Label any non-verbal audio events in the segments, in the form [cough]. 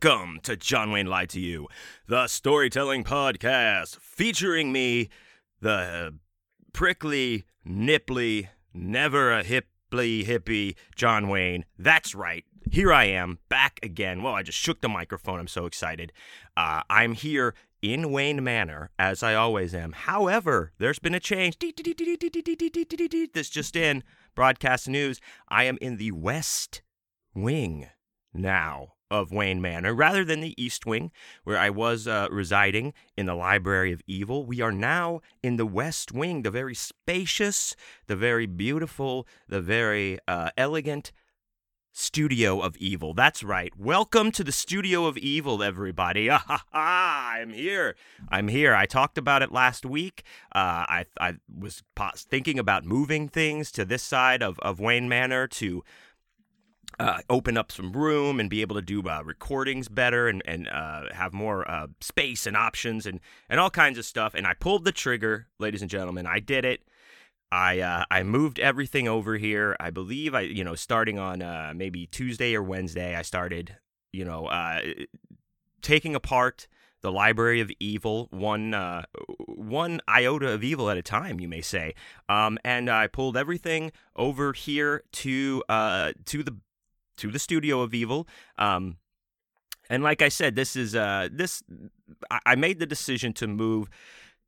Welcome to John Wayne Lied to You, the storytelling podcast featuring me, the prickly, nipply, never a hipply hippie John Wayne. That's right. Here I am, back again. Well, I just shook the microphone. I'm so excited. Uh, I'm here in Wayne Manor, as I always am. However, there's been a change. This just in broadcast news. I am in the West Wing now of Wayne Manor rather than the East Wing, where I was uh, residing in the Library of Evil. We are now in the West Wing, the very spacious, the very beautiful, the very uh, elegant Studio of Evil. That's right. Welcome to the Studio of Evil, everybody. [laughs] Ah, ha, ha. I'm here. I'm here. I talked about it last week. Uh, I, I was thinking about moving things to this side of, of Wayne Manor to uh, open up some room and be able to do uh, recordings better and, and uh, have more uh, space and options and, and all kinds of stuff. And I pulled the trigger, ladies and gentlemen. I did it. I uh, I moved everything over here. I believe I you know starting on uh, maybe Tuesday or Wednesday. I started you know taking apart the Library of Evil, one uh, one iota of evil at a time, you may say. Um, and I pulled everything over here to uh, to the to the studio of evil. Um, and like I said, this is uh, this. I made the decision to move.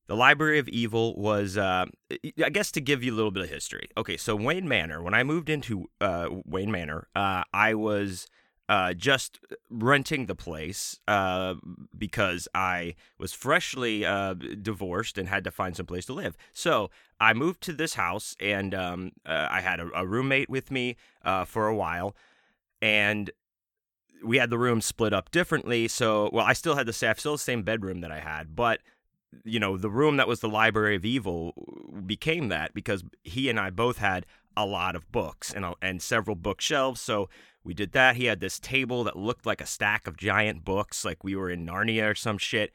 The Library of Evil was, uh, I guess, to give you a little bit of history. Okay, so Wayne Manor. When I moved into uh, Wayne Manor, uh, I was uh, just renting the place uh, because I was freshly uh, divorced and had to find some place to live. So I moved to this house, and um, I had a, a, roommate with me uh, for a while and we had the room split up differently. So, well, I still had the staff, still the same bedroom that I had, but you know, the room that was the Library of Evil became that because he and I both had a lot of books and and several bookshelves. So we did that. He had this table that looked like a stack of giant books, like we were in Narnia or some shit.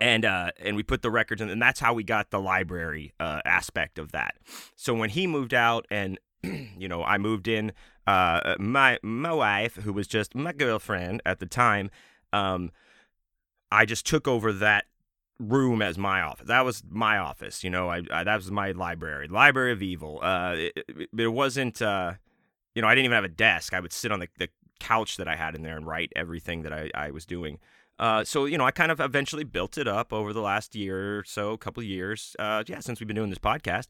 And uh, and we put the records in, and that's how we got the library uh, aspect of that. So when he moved out, and [clears throat] you know, I moved in uh, my my wife, who was just my girlfriend at the time, um, I just took over that room as my office. That was my office. You know, I, I that was my library, Library of Evil. Uh, it, it, it wasn't. Uh, you know, I didn't even have a desk. I would sit on the, the couch that I had in there and write everything that I, I was doing. Uh, so you know, I kind of eventually built it up over the last year or so, a couple of years. Uh, yeah, since we've been doing this podcast,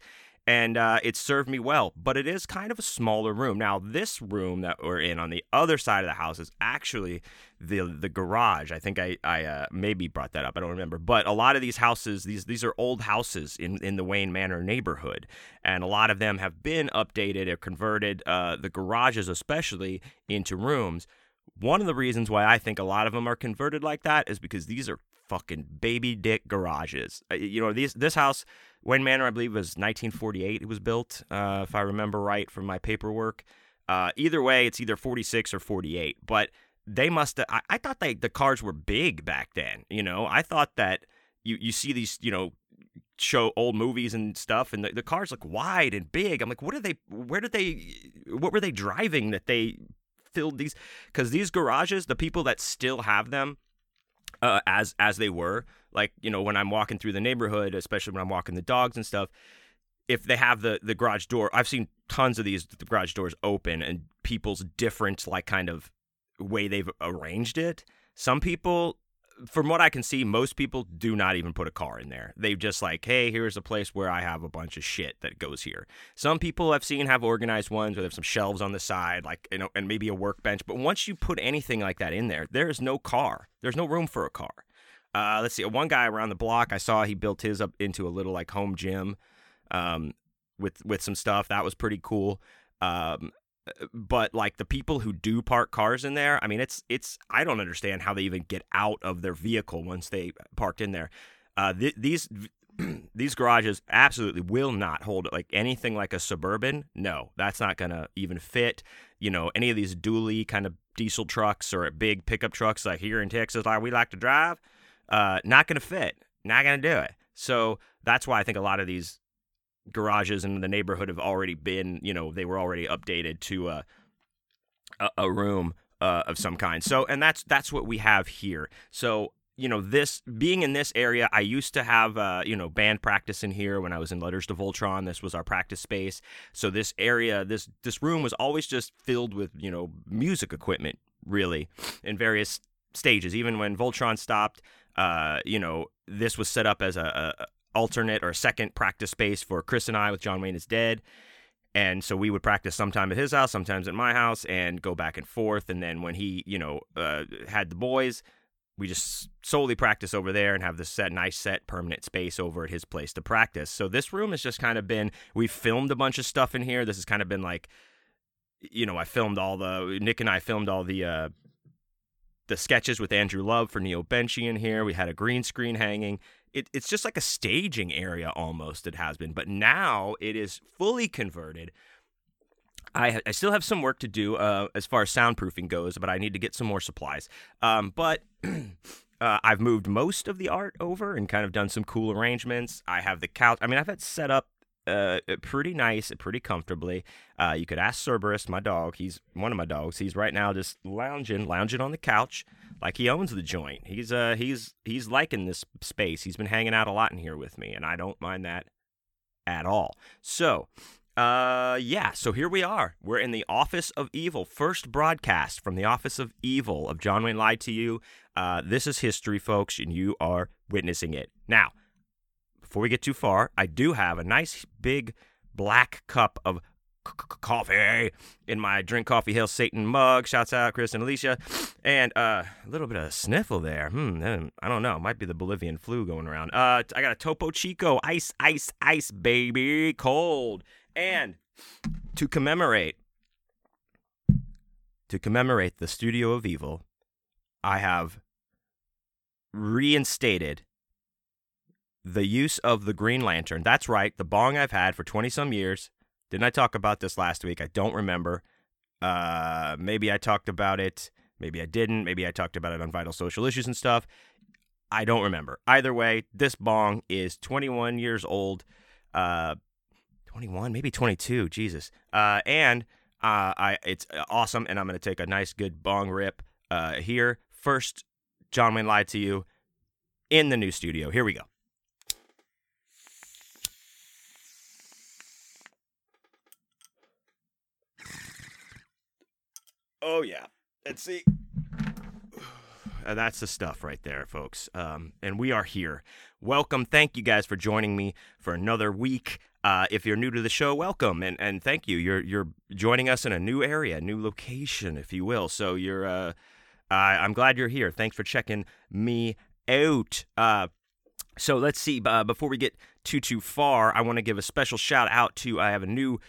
and uh, it served me well. But it is kind of a smaller room. Now, this room that we're in on the other side of the house is actually the the garage. I think I I uh, maybe brought that up. I don't remember. But a lot of these houses, these these are old houses in in the Wayne Manor neighborhood, and a lot of them have been updated or converted. Uh, the garages, especially, into rooms. One of the reasons why I think a lot of them are converted like that is because these are fucking baby dick garages. Uh, you know, these this house Wayne Manor, I believe, was 1948. It was built, uh, if I remember right from my paperwork. Uh, either way, it's either 46 or 48. But they must. I, I thought they, the cars were big back then. You know, I thought that you you see these, you know, show old movies and stuff, and the, the cars look wide and big. I'm like, what are they? Where did they? What were they driving that they filled these? Because these garages, the people that still have them, uh, as as they were, like you know when i'm walking through the neighborhood especially when i'm walking the dogs and stuff if they have the the garage door i've seen tons of these the garage doors open and people's different like kind of way they've arranged it. Some people from what i can see most people do not even put a car in there. They just like hey here's a place where i have a bunch of shit that goes here. Some people i've seen have organized ones where they have some shelves on the side like you know and maybe a workbench but once you put anything like that in there there is no car. There's no room for a car uh, let's see. One guy around the block, I saw he built his up into a little like home gym, um, with with some stuff that was pretty cool. Um, but like the people who do park cars in there, I mean, it's it's I don't understand how they even get out of their vehicle once they parked in there. Uh, th- these [clears throat] these garages absolutely will not hold like anything like a suburban. No, that's not gonna even fit. You know, any of these dually kind of diesel trucks or big pickup trucks like here in Texas, like we like to drive uh, not going to fit. Not going to do it. So that's why I think a lot of these garages in the neighborhood have already been, you know, they were already updated to uh, a, a room uh, of some kind. So, and that's that's what we have here. So, you know, this being in this area, I used to have uh, you know band practice in here when I was in Letters to Voltron. This was our practice space. So this area, this this room was always just filled with you know music equipment, really, in various stages. Even when Voltron stopped, uh, you know, this was set up as a, a alternate or a second practice space for Chris and I with John Wayne is Dead. And so we would practice sometime at his house, sometimes at my house, and go back and forth. And then when he, you know, uh, had the boys, we just solely practice over there and have this set, nice set, permanent space over at his place to practice. So this room has just kind of been. We filmed a bunch of stuff in here. This has kind of been like, you know, I filmed all the Nick and I filmed all the uh, the sketches with Andrew Love for Neo Benchy in here. We had a green screen hanging it, it's just like a staging area almost. It has been, but now it is fully converted. I, I still have some work to do uh, as far as soundproofing goes, but I need to get some more supplies. Um, but [clears throat] uh, I've moved most of the art over and kind of done some cool arrangements. I have the couch. I mean, I've had set up uh, pretty nice, pretty comfortably. Uh, you could ask Cerberus, my dog. He's one of my dogs. He's right now just lounging, lounging on the couch like he owns the joint. He's uh he's he's liking this space. He's been hanging out a lot in here with me, and I don't mind that at all. So, uh yeah, so here we are. We're in the Office of Evil, first broadcast from the Office of Evil of John Wayne Lied to You. Uh, this is history, folks, and you are witnessing it. Now, before we get too far, I do have a nice big black cup of coffee in my drink coffee hail Satan mug. Shouts out Chris and Alicia, and uh, a little bit of sniffle there. Hmm, I don't know. Might be the Bolivian flu going around. Uh, I got a Topo Chico, ice, ice, ice, baby, cold, and to commemorate, to commemorate the Studio of Evil, I have reinstated the use of the Green Lantern. That's right, the bong I've had for 20 some years didn't I talk about this last week? I don't remember. Uh, maybe I talked about it. Maybe I didn't. Maybe I talked about it on vital social issues and stuff. I don't remember. Either way, this bong is 21 years old. Uh, 21, maybe 22. Jesus. Uh, and uh, I it's awesome, and I'm gonna take a nice good bong rip uh, here. First, John Wayne lied to you in the new studio. Here we go. Oh yeah, and see, [sighs] that's the stuff right there, folks. Um, and we are here. Welcome. Thank you guys for joining me for another week. Uh, if you're new to the show, welcome and, and thank you. You're you're joining us in a new area, new location, if you will. So you're uh, I'm glad you're here. Thanks for checking me out. Uh, so let's see. Uh, before we get too too far, I want to give a special shout out to. I have a new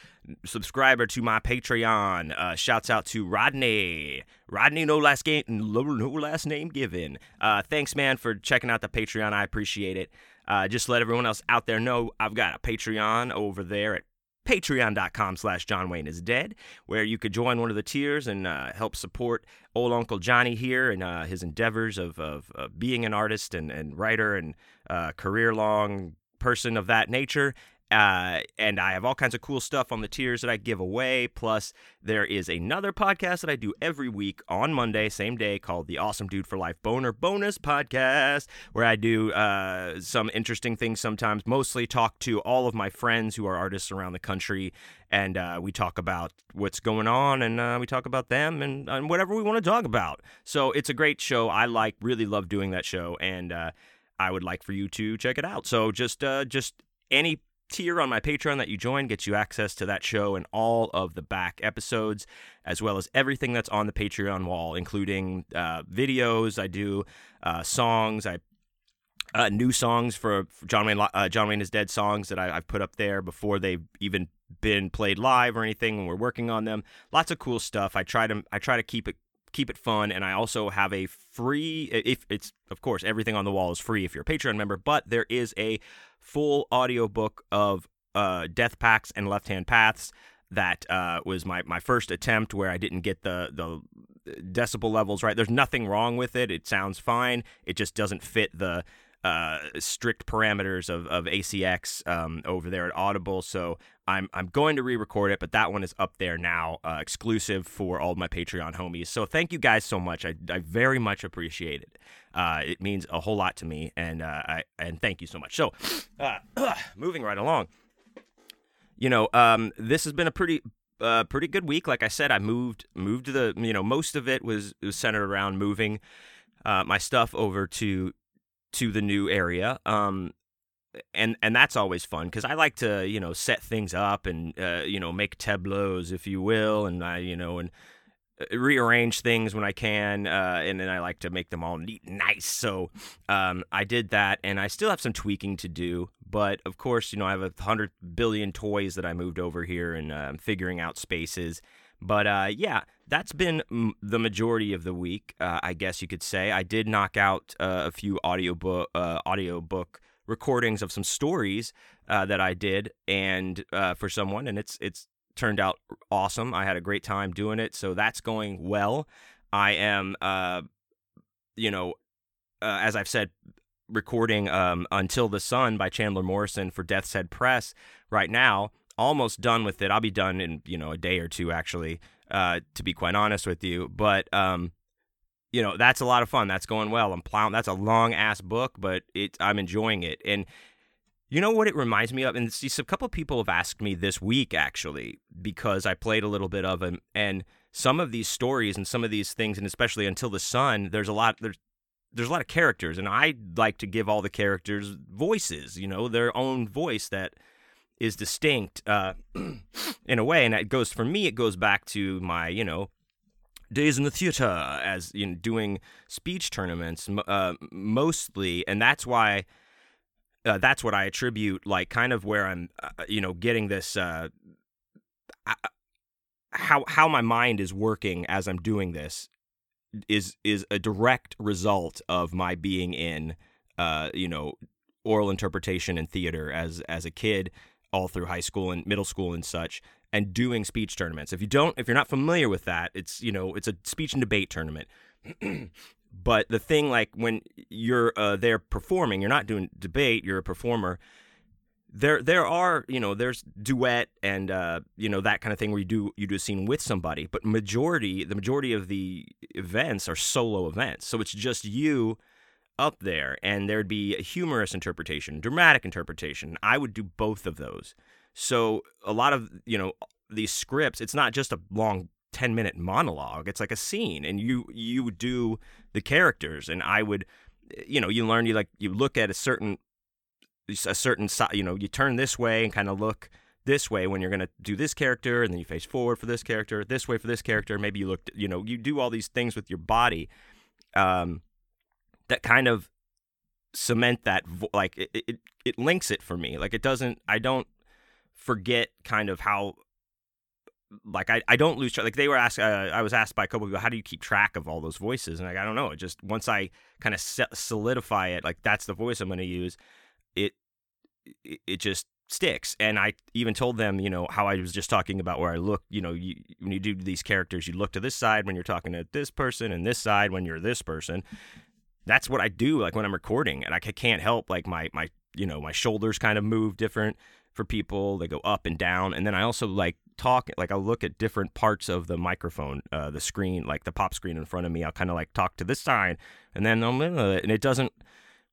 subscriber to my Patreon. Uh, shouts out to Rodney. Rodney, no last game, no, no last name given. Uh, thanks, man, for checking out the Patreon. I appreciate it. Uh, just let everyone else out there know I've got a Patreon over there at patreon.com slash john wayne is dead where you could join one of the tiers and uh, help support old uncle johnny here and uh, his endeavors of, of, being an artist and, and writer and uh, career long person of that nature uh, and I have all kinds of cool stuff on the tiers that I give away. Plus, there is another podcast that I do every week on Monday, same day, called the Awesome Dude for Life Boner Bonus Podcast, where I do uh, some interesting things sometimes, mostly talk to all of my friends who are artists around the country. And uh, we talk about what's going on and uh, we talk about them and, and whatever we want to talk about. So it's a great show. I like, really love doing that show. And, uh, I would like for you to check it out. So just uh, just any tier on my Patreon that you join gets you access to that show and all of the back episodes, as well as everything that's on the Patreon wall, including uh, videos. I do uh, songs. I uh, new songs for, John Wayne. Uh, John Wayne is dead songs that I, have put up there before they've even been played live or anything. When we're working on them, lots of cool stuff. I try to I try to keep it keep it fun and i also have a free if it's of course everything on the wall is free if you're a patreon member but there is a full audiobook of uh, Death Pacts and Left Hand Paths. That uh, was my, my first attempt where I didn't get the, the decibel levels right. There's nothing wrong with it. It sounds fine. It just doesn't fit the uh, strict parameters of, of ACX um, over there at Audible. So I'm I'm going to re-record it, but that one is up there now, uh, exclusive for all my Patreon homies. So thank you guys so much. I, I very much appreciate it. Uh, it means a whole lot to me, and uh, I and thank you so much. So [clears throat] uh, [clears throat] moving right along, you know, um, this has been a pretty uh, pretty good week. Like I said, I moved moved the you know most of it was was centered around moving uh, my stuff over to to the new area. Um, and and that's always fun because I like to you know set things up and uh, you know make tableaus if you will and I you know and uh, rearrange things when I can uh, and then I like to make them all neat and nice so um, I did that and I still have some tweaking to do but of course you know I have a hundred billion toys that I moved over here and uh, I'm figuring out spaces but uh, yeah, that's been m- the majority of the week, uh, I guess you could say. I did knock out uh, a few audiobook uh, audiobook recordings of some stories uh, that I did and uh, for someone, and it's it's turned out awesome. I had a great time doing it, so that's going well. I am, uh, you know, as I've said, recording um, "Until the Sun" by Chandler Morrison for Death's Head Press right now. Almost done with it. I'll be done in you know a day or two, actually. Uh, to be quite honest with you, but um, you know that's a lot of fun. That's going well. I'm plowing. That's a long ass book, but it I'm enjoying it. And you know what it reminds me of? And see, a couple people have asked me this week actually because I played a little bit of them, and some of these stories and some of these things, and especially until the sun, there's a lot there's there's a lot of characters, and I like to give all the characters voices. You know, their own voice that is distinct uh, [clears throat] in a way, and it goes for me. It goes back to my you know days in the theater as you know doing speech tournaments uh, mostly and that's why uh, that's what I attribute like kind of where I'm uh, you know getting this uh, how how my mind is working as I'm doing this is is a direct result of my being in uh, you know oral interpretation and theater as as a kid all through high school and middle school and such and doing speech tournaments. If you don't, if you're not familiar with that, it's you know it's a speech and debate tournament. [clears throat] but the thing, like when you're uh, there performing, you're not doing debate. You're a performer. There, there are you know there's duet and uh, you know that kind of thing where you do you do a scene with somebody. But majority, the majority of the events are solo events, so it's just you up there, and there'd be a humorous interpretation, dramatic interpretation. I would do both of those. So a lot of, you know, these scripts, it's not just a long 10 minute monologue. It's like a scene and you you would do the characters and I would you know, you learn you like you look at a certain a certain side you know, you turn this way and kind of look this way when you're going to do this character and then you face forward for this character, this way for this character, maybe you look, you know, you do all these things with your body um that kind of cement that like it, it it links it for me. Like it doesn't I don't forget kind of how like I, I don't lose track. Like they were asked, uh, I was asked by a couple people, how do you keep track of all those voices? And like I don't know. It just once I kind of solidify it, like that's the voice I'm going to use. It, it it just sticks. And I even told them, you know, how I was just talking about where I look. You know, you, when you do these characters, you look to this side when you're talking to this person, and this side when you're this person. That's what I do. Like when I'm recording, and I can't help like my my you know my shoulders kind of move different for people. They go up and down, and then I also like talk. Like I'll look at different parts of the microphone, uh, the screen, like the pop screen in front of me. I'll kind of like talk to this side, and then I'll, and it doesn't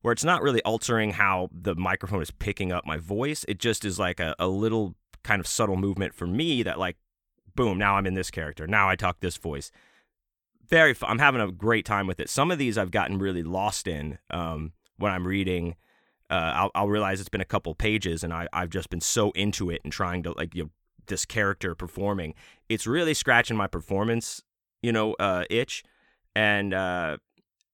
where it's not really altering how the microphone is picking up my voice. It just is like a, a little kind of subtle movement for me that like, boom, now I'm in this character. Now I talk this voice. Very, fun. I'm having a great time with it. Some of these I've gotten really lost in um, when I'm reading uh, I'll, I'll, realize it's been a couple pages and I, I've just been so into it and trying to like you know this character performing. It's really scratching my performance, you know, uh, itch, and uh,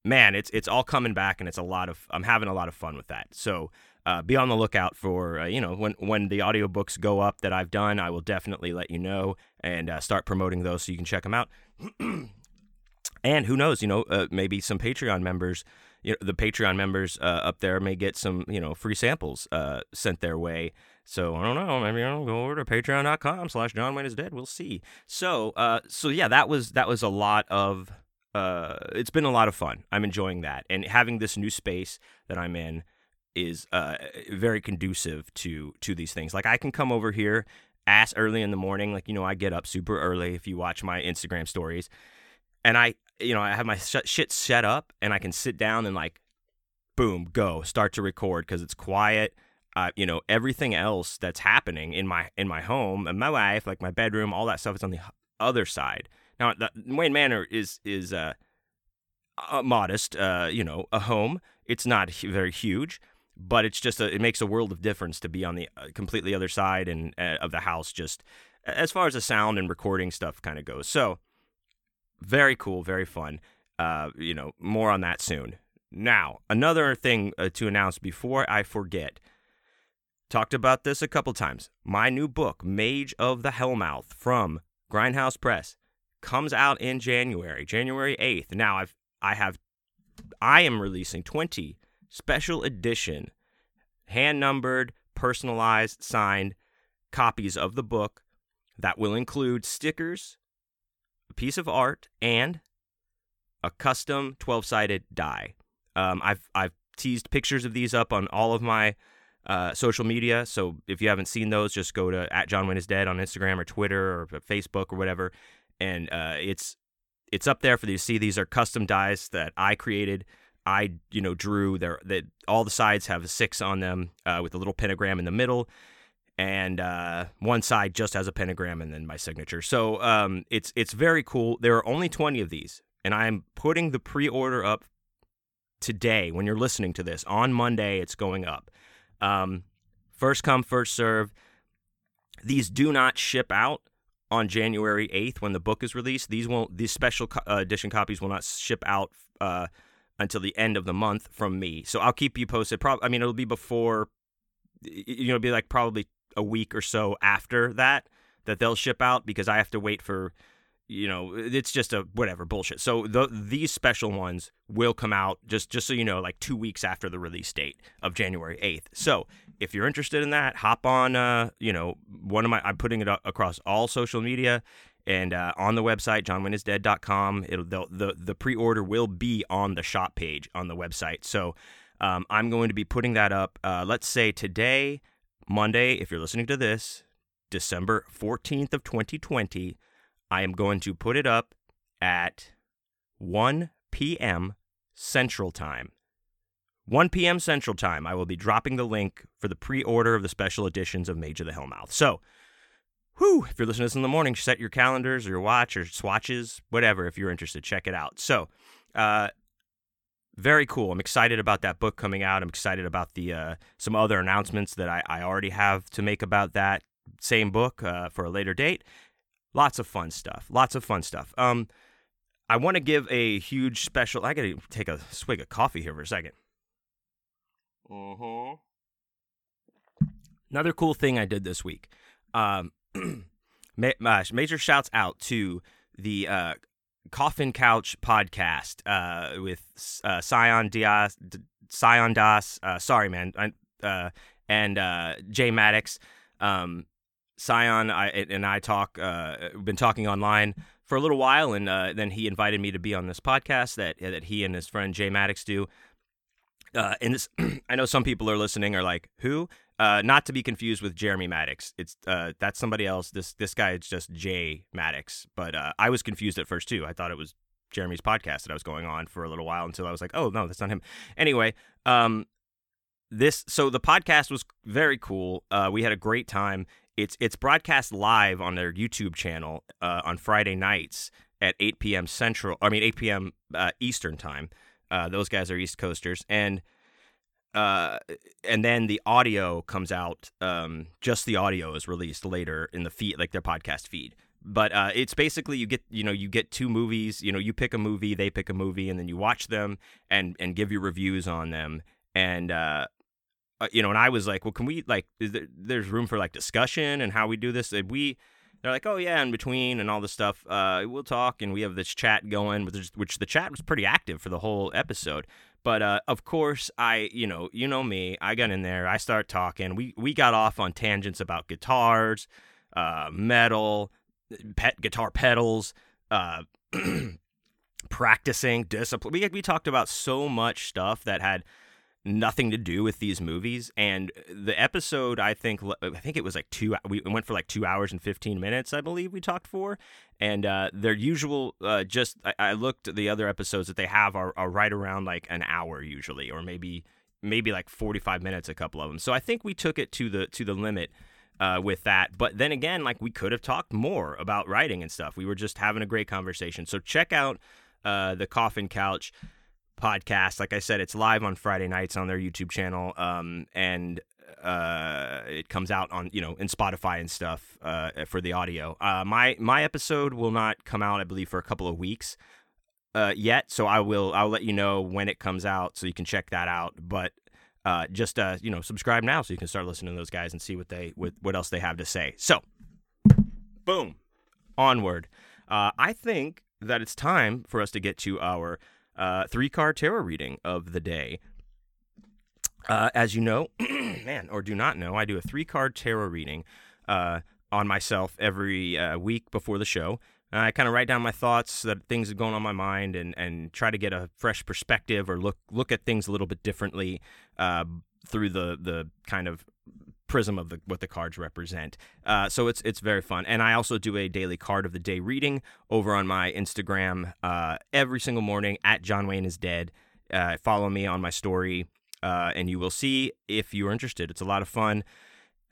man, it's it's all coming back and it's a lot of I'm having a lot of fun with that. So. Uh, be on the lookout for uh, you know when when the audiobooks go up that I've done I will definitely let you know and uh, start promoting those so you can check them out [clears throat] and who knows you know uh, maybe some Patreon members you know, the Patreon members uh, up there may get some, you know, free samples uh, sent their way. So I don't know. Maybe I'll go over to patreon.com slash John Wayne is dead. We'll see. So, uh, so yeah, that was that was a lot of uh, it's been a lot of fun. I'm enjoying that, and having this new space that I'm in is uh, very conducive to to these things. Like I can come over here ass early in the morning. Like you know, I get up super early. If you watch my Instagram stories, and I you know I have my shit set up, and I can sit down and like, boom, go start to record because it's quiet. Uh, you know everything else that's happening in my in my home and my life, like my bedroom, all that stuff is on the other side. Now, the, Wayne Manor is is uh, uh, modest, uh, you know, a home. It's not very huge, but it's just a, it makes a world of difference to be on the uh, completely other side and uh, of the house just as far as the sound and recording stuff kind of goes so very cool very fun. Uh, you know more on that soon. Now another thing uh, to announce before i forget. Talked about this a couple times. My new book mage of the hellmouth from grindhouse press comes out in january january 8th now i've i have i am releasing 20 special edition, hand numbered, personalized, signed copies of the book that will include stickers, a piece of art, and a custom 12 sided die. Um, I've, I've teased pictures of these up on all of my uh, social media. So if you haven't seen those, just go to at John Wayne is Dead on Instagram or Twitter or Facebook or whatever. And uh, it's it's up there for you to see. These are custom dies that I created I you know drew there that all the sides have a six on them uh, with a little pentagram in the middle, and uh, one side just has a pentagram and then my signature. So um, it's it's very cool. There are only twenty of these, and I'm putting the pre-order up today. When you're listening to this on Monday, it's going up. Um, first come, first serve. These do not ship out on January 8th when the book is released. These won't. These special co- uh, edition copies will not ship out. Uh, until the end of the month from me. So I'll keep you posted. Probably, I mean, it'll be before, you know, be like probably a week or so after that that they'll ship out because I have to wait for, you know, it's just a whatever bullshit. So the, these special ones will come out just just so you know, like two weeks after the release date of January eighth. So if you're interested in that, hop on. Uh, you know, one of my I'm putting it across all social media. And uh, on the website, johnwayneisdead.com, it'll the, the the pre-order will be on the shop page on the website. So um, I'm going to be putting that up. Uh, let's say today, Monday, if you're listening to this, December 14th of 2020, I am going to put it up at 1 p.m. Central Time. 1 p.m. Central Time, I will be dropping the link for the pre order of the special editions of Mage of the Hellmouth. So, whew, if you're listening to this in the morning, set your calendars or your watch or swatches, whatever, if you're interested, check it out. So, uh, very cool. I'm excited about that book coming out. I'm excited about the uh, some other announcements that I, I already have to make about that same book uh, for a later date. Lots of fun stuff. Lots of fun stuff. Um, I want to give a huge special. I got to take a swig of coffee here for a second. Mm-hmm. Another cool thing I did this week. Um, [clears throat] major shouts out to the uh, Coffin Couch podcast uh, with uh, Sion Diaz, Sion Das. Uh, sorry, man, uh, and uh, Jay Maddox. Um, Sion I, and I talk. Uh, been talking online for a little while, and uh, then he invited me to be on this podcast that that he and his friend Jay Maddox do. Uh, and this, [clears throat] I know some people are listening are like, who? Uh, not to be confused with Jeremy Maddox. It's uh, that's somebody else. This this guy is just Jay Maddox. But uh, I was confused at first too. I thought it was Jeremy's podcast that I was going on for a little while until I was like, oh no, that's not him. Anyway, um, this so the podcast was very cool. Uh, we had a great time. It's it's broadcast live on their YouTube channel uh, on Friday nights at 8 p.m. Central. I mean 8 p.m. Uh, Eastern time. Uh, those guys are East Coasters and uh, and then the audio comes out. Um, just the audio is released later in the feed, like their podcast feed. But uh, it's basically you get you know you get two movies. You know you pick a movie, they pick a movie, and then you watch them and and give your reviews on them. And uh, uh you know, and I was like, well, can we like? There, there's room for like discussion and how we do this. We they're like, oh yeah, in between and all this stuff, uh, we'll talk and we have this chat going, which the chat was pretty active for the whole episode. But uh, of course, I you know you know me. I got in there. I start talking. We we got off on tangents about guitars, uh, metal, pet guitar pedals, uh, [clears throat] practicing discipline. We we talked about so much stuff that had nothing to do with these movies and the episode i think i think it was like two we went for like two hours and 15 minutes i believe we talked for and uh, their usual uh, just I, I, looked at the other episodes that they have are, are right around like an hour usually or maybe maybe like 45 minutes a couple of them so i think we took it to the to the limit uh, with that but then again like we could have talked more about writing and stuff. We were just having a great conversation. So check out uh, the coffin couch podcast. Like I said, it's live on Friday nights on their YouTube channel, um, and uh, it comes out on you know in Spotify and stuff uh, for the audio. Uh, my my episode will not come out, I believe, for a couple of weeks uh, yet. So I will I'll let you know when it comes out, so you can check that out. But uh, just uh, you know subscribe now, so you can start listening to those guys and see what they what, what else they have to say. So, boom, onward. I think that it's time for us to get to our uh, three card tarot reading of the day. Uh, as you know, [clears throat] man, or do not know, I do a three card tarot reading uh, on myself every uh, week before the show. And I kind of write down my thoughts, that things are going on my mind, and, and try to get a fresh perspective or look look at things a little bit differently uh, through the the kind of prism of the what the cards represent. Uh, so it's it's very fun. And I also do a daily card of the day reading over on my Instagram uh, every single morning at John Wayne is dead. Uh, follow me on my story, uh, and you will see if you are interested. It's a lot of fun.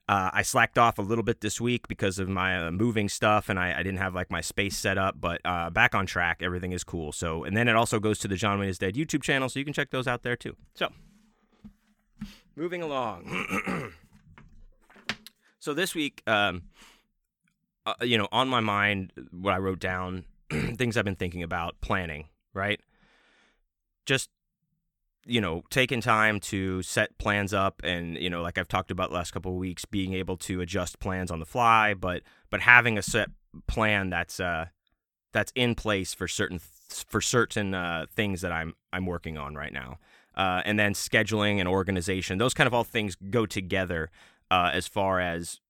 Uh, I slacked off a little bit this week because of my uh, moving stuff, and I, I, didn't have like my space set up. But back on track, everything is cool. So, and then it also goes to the John Wayne is Dead YouTube channel, so you can check those out there too. So, moving along. [clears throat] So this week, um, uh, you know, on my mind, what I wrote down, [clears throat] things I've been thinking about, planning, right? Just you know, taking time to set plans up, and you know, like I've talked about last couple of weeks, being able to adjust plans on the fly, but but having a set plan that's uh that's in place for certain for certain uh, things that I'm I'm working on right now. Uh, and then scheduling and organization, those kind of all things go together uh, as far as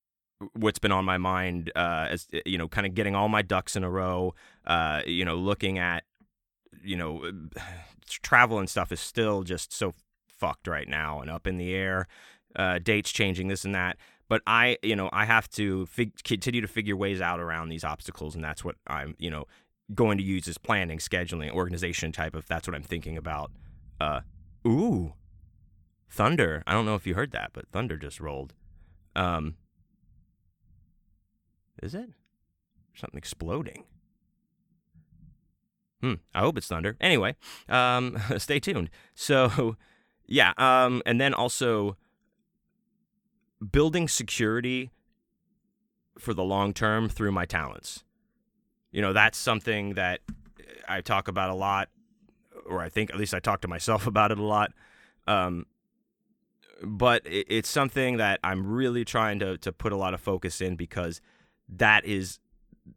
what's been on my mind uh, as you know kind of getting all my ducks in a row uh, you know looking at you know [sighs] travel and stuff is still just so fucked right now and up in the air uh, dates changing this and that. But i you know i have to fig- continue to figure ways out around these obstacles and that's what i'm you know going to use as planning scheduling organization type of that's what i'm thinking about. Uh ooh thunder. I don't know if you heard that but thunder just rolled um, is it? Something exploding. Hmm. I hope it's thunder. Anyway, um, [laughs] stay tuned. So, [laughs] yeah. Um, and then also building security for the long term through my talents. You know, that's something that I talk about a lot, or I think at least I talk to myself [laughs] about it a lot. Um, but it's something that I'm really trying to to put a lot of focus in because that is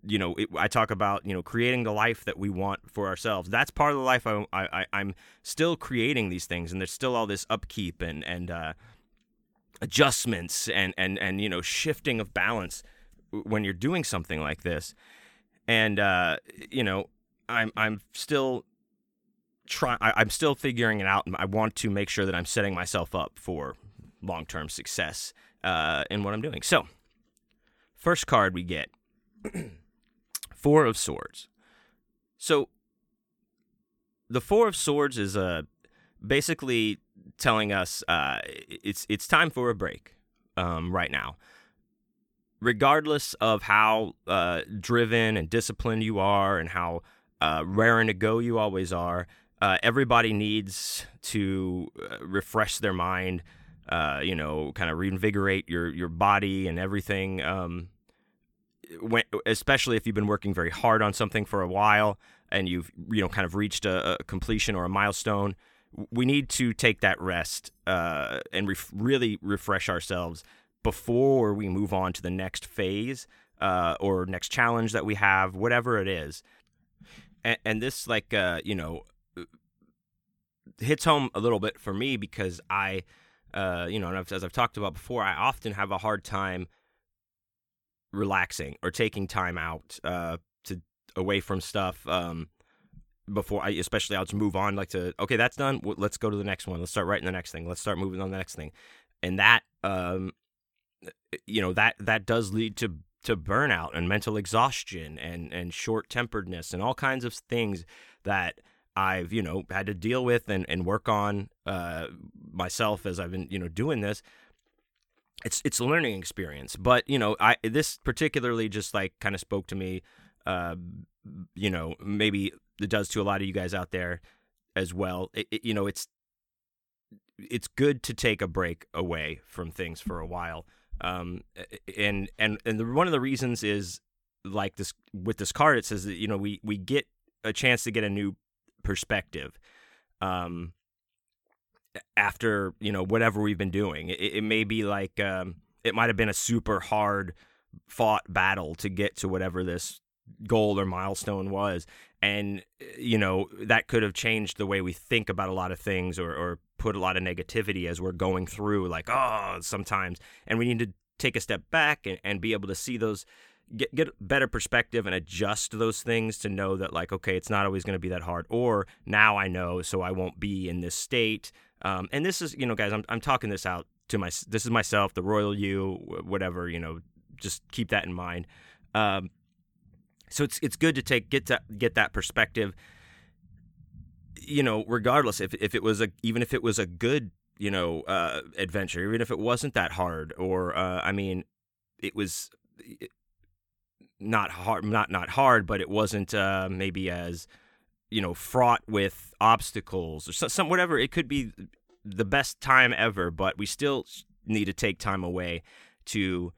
you know it, I talk about you know creating the life that we want for ourselves. That's part of the life I, I I'm still creating these things, and there's still all this upkeep and and uh, adjustments and and and you know shifting of balance when you're doing something like this. And uh, you know I'm I'm still try I, am still figuring it out and I want to make sure that I'm setting myself up for long term success uh, in what I'm doing. So, first card we get [clears throat] Four of Swords. So, the Four of Swords is uh, basically telling us uh, it's it's time for a break um, right now. Regardless of how uh, driven and disciplined you are, and how uh, raring to go you always are, uh, everybody needs to uh, refresh their mind, uh, you know, kind of reinvigorate your your body and everything. Um, when, especially if you've been working very hard on something for a while and you've you know kind of reached a, a completion or a milestone, we need to take that rest uh, and really refresh ourselves before we move on to the next phase uh, or next challenge that we have, whatever it is. And, and this, like, uh, you know, hits home a little bit for me because I, uh, you know, as I've talked about before, I often have a hard time relaxing or taking time out uh, to away from stuff. Um, before I, especially I'll just move on. Like to okay, that's done. Let's go to the next one. Let's start writing the next thing. Let's start moving on the next thing, and that um, you know that that does lead to to burnout and mental exhaustion and and short temperedness and all kinds of things that I've you know had to deal with and and work on uh, myself as I've been you know doing this. It's it's a learning experience, but you know I this particularly just like kind of spoke to me. Uh, you know maybe it does to a lot of you guys out there as well. It, it, you know it's it's good to take a break away from things for a while. Um, and and and the, one of the reasons is like this with this card. It says that you know we we get a chance to get a new perspective um, after you know whatever we've been doing. It, it may be like um, it might have been a super hard fought battle to get to whatever this goal or milestone was, and you know that could have changed the way we think about a lot of things or, or put a lot of negativity as we're going through. Like oh, sometimes, and we need to take a step back and, and be able to see those get get better perspective and adjust those things to know that like okay it's not always going to be that hard or now i know so i won't be in this state. Um, and this is you know guys I'm, I'm talking this out to my this is myself the royal you whatever you know just keep that in mind. Um, so it's it's good to take get to get that perspective. You know regardless if, if it was a even if it was a good you know uh, adventure even if it wasn't that hard or uh, i mean it was not hard, not not hard, but it wasn't uh, maybe as you know fraught with obstacles or some whatever. It could be the best time ever, but we still need to take time away to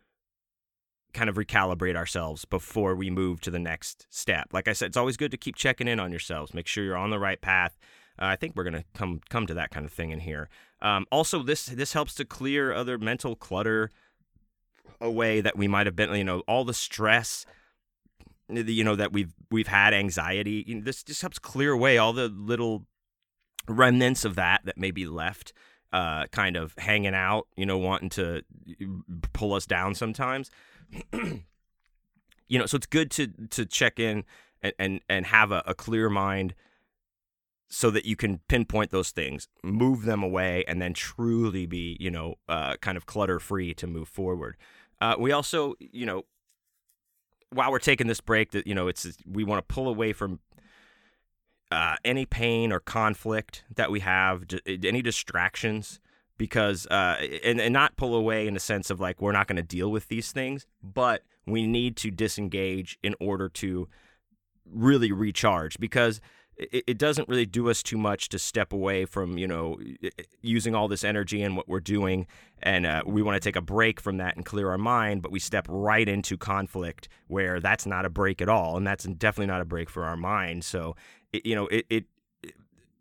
kind of recalibrate ourselves before we move to the next step. Like I said, it's always good to keep checking in on yourselves, make sure you're on the right path. Uh, I think we're gonna come come to that kind of thing in here. Um, also, this this helps to clear other mental clutter away that we might have been, you know, all the stress, you know, that we've we've had anxiety. You know, this just helps clear away all the little remnants of that that may be left, uh, kind of hanging out, you know, wanting to pull us down sometimes. [clears throat] you know, so it's good to to check in and and, and have a, a clear mind so that you can pinpoint those things, move them away, and then truly be, you know, uh, kind of clutter free to move forward. Uh, we also, you know, while we're taking this break, that you know, it's we want to pull away from uh, any pain or conflict that we have, any distractions, because uh, and and not pull away in the sense of like we're not going to deal with these things, but we need to disengage in order to really recharge because it, it doesn't really do us too much to step away from you know using all this energy and what we're doing and uh, we want to take a break from that and clear our mind but we step right into conflict where that's not a break at all and that's definitely not a break for our mind so it, you know it, it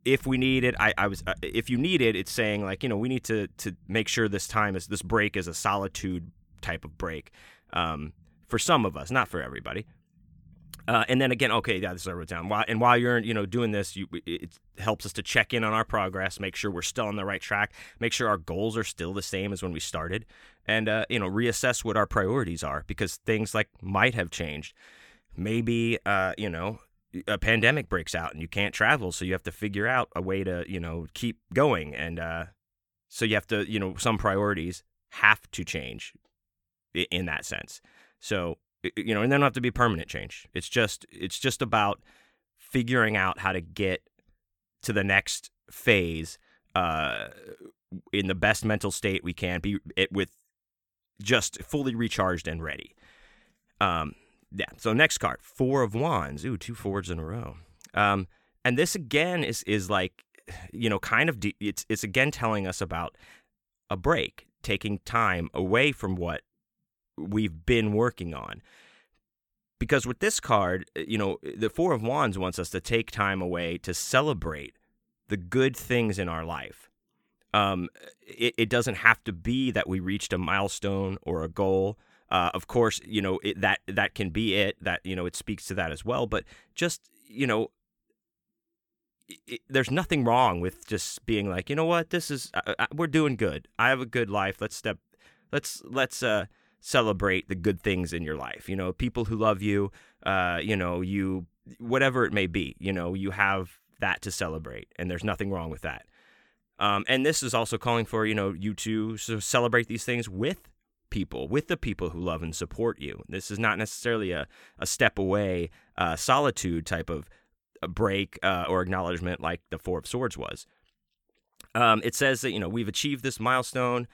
if we need it, I, I was. Uh, if you need it, it's saying like you know we need to to make sure this time is this break is a solitude type of break, um, for some of us, not for everybody. Uh, and then again, okay, yeah, this is I wrote down. And while you're, you know, doing this, you, it helps us to check in on our progress, make sure we're still on the right track, make sure our goals are still the same as when we started, and uh, you know, reassess what our priorities are because things like might have changed. Maybe, uh, you know, a pandemic breaks out and you can't travel, so you have to figure out a way to, you know, keep going, and uh, so you have to, you know, some priorities have to change in that sense. So you know, and they don't have to be permanent change. It's just it's just about figuring out how to get to the next phase uh, in the best mental state we can be it with just fully recharged and ready. Um, yeah. So next card, four of wands. Ooh, two fours in a row. Um, and this again is is like, you know, kind of de- it's it's again telling us about a break, taking time away from what we've been working on. Because with this card, uh, you know, the Four of Wands wants us to take time away to celebrate the good things in our life. Um, it, it doesn't have to be that we reached a milestone or a goal. Uh, of course, you know it, that that can be it. That you know it speaks to that as well. But just you know, it, there's nothing wrong with just being like, you know what, this is uh, uh we're doing good. I have a good life. Let's step. Let's let's uh celebrate the good things in your life. You know, people who love you, uh, you know, you whatever it may be. You know, you have that to celebrate, and there's nothing wrong with that. Um, and this is also calling for you know you to celebrate these things with people, with the people who love and support you. This is not necessarily a, a step away, uh, solitude type of break uh, or acknowledgement like the Four of Swords was. Um, it says that you know we've achieved this milestone,